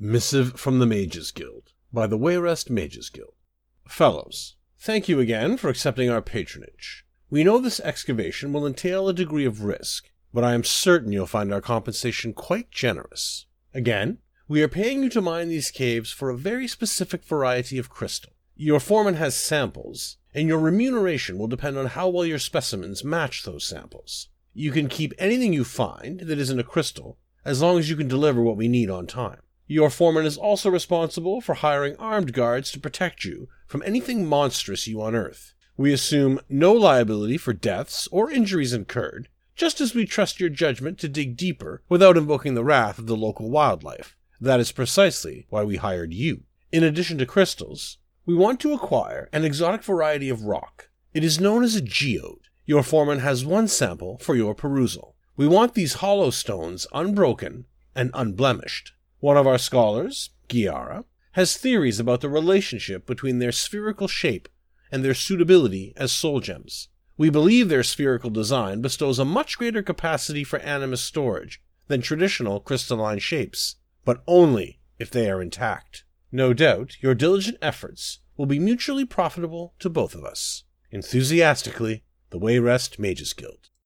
Missive from the Mages Guild by the Wayrest Mages Guild. Fellows, thank you again for accepting our patronage. We know this excavation will entail a degree of risk, but I am certain you'll find our compensation quite generous. Again, we are paying you to mine these caves for a very specific variety of crystal. Your foreman has samples, and your remuneration will depend on how well your specimens match those samples. You can keep anything you find that isn't a crystal, as long as you can deliver what we need on time. Your foreman is also responsible for hiring armed guards to protect you from anything monstrous you unearth. We assume no liability for deaths or injuries incurred, just as we trust your judgment to dig deeper without invoking the wrath of the local wildlife. That is precisely why we hired you. In addition to crystals, we want to acquire an exotic variety of rock. It is known as a geode. Your foreman has one sample for your perusal. We want these hollow stones unbroken and unblemished. One of our scholars, Giara, has theories about the relationship between their spherical shape and their suitability as soul gems. We believe their spherical design bestows a much greater capacity for animus storage than traditional crystalline shapes, but only if they are intact. No doubt your diligent efforts will be mutually profitable to both of us. Enthusiastically, the Wayrest Mages Guild.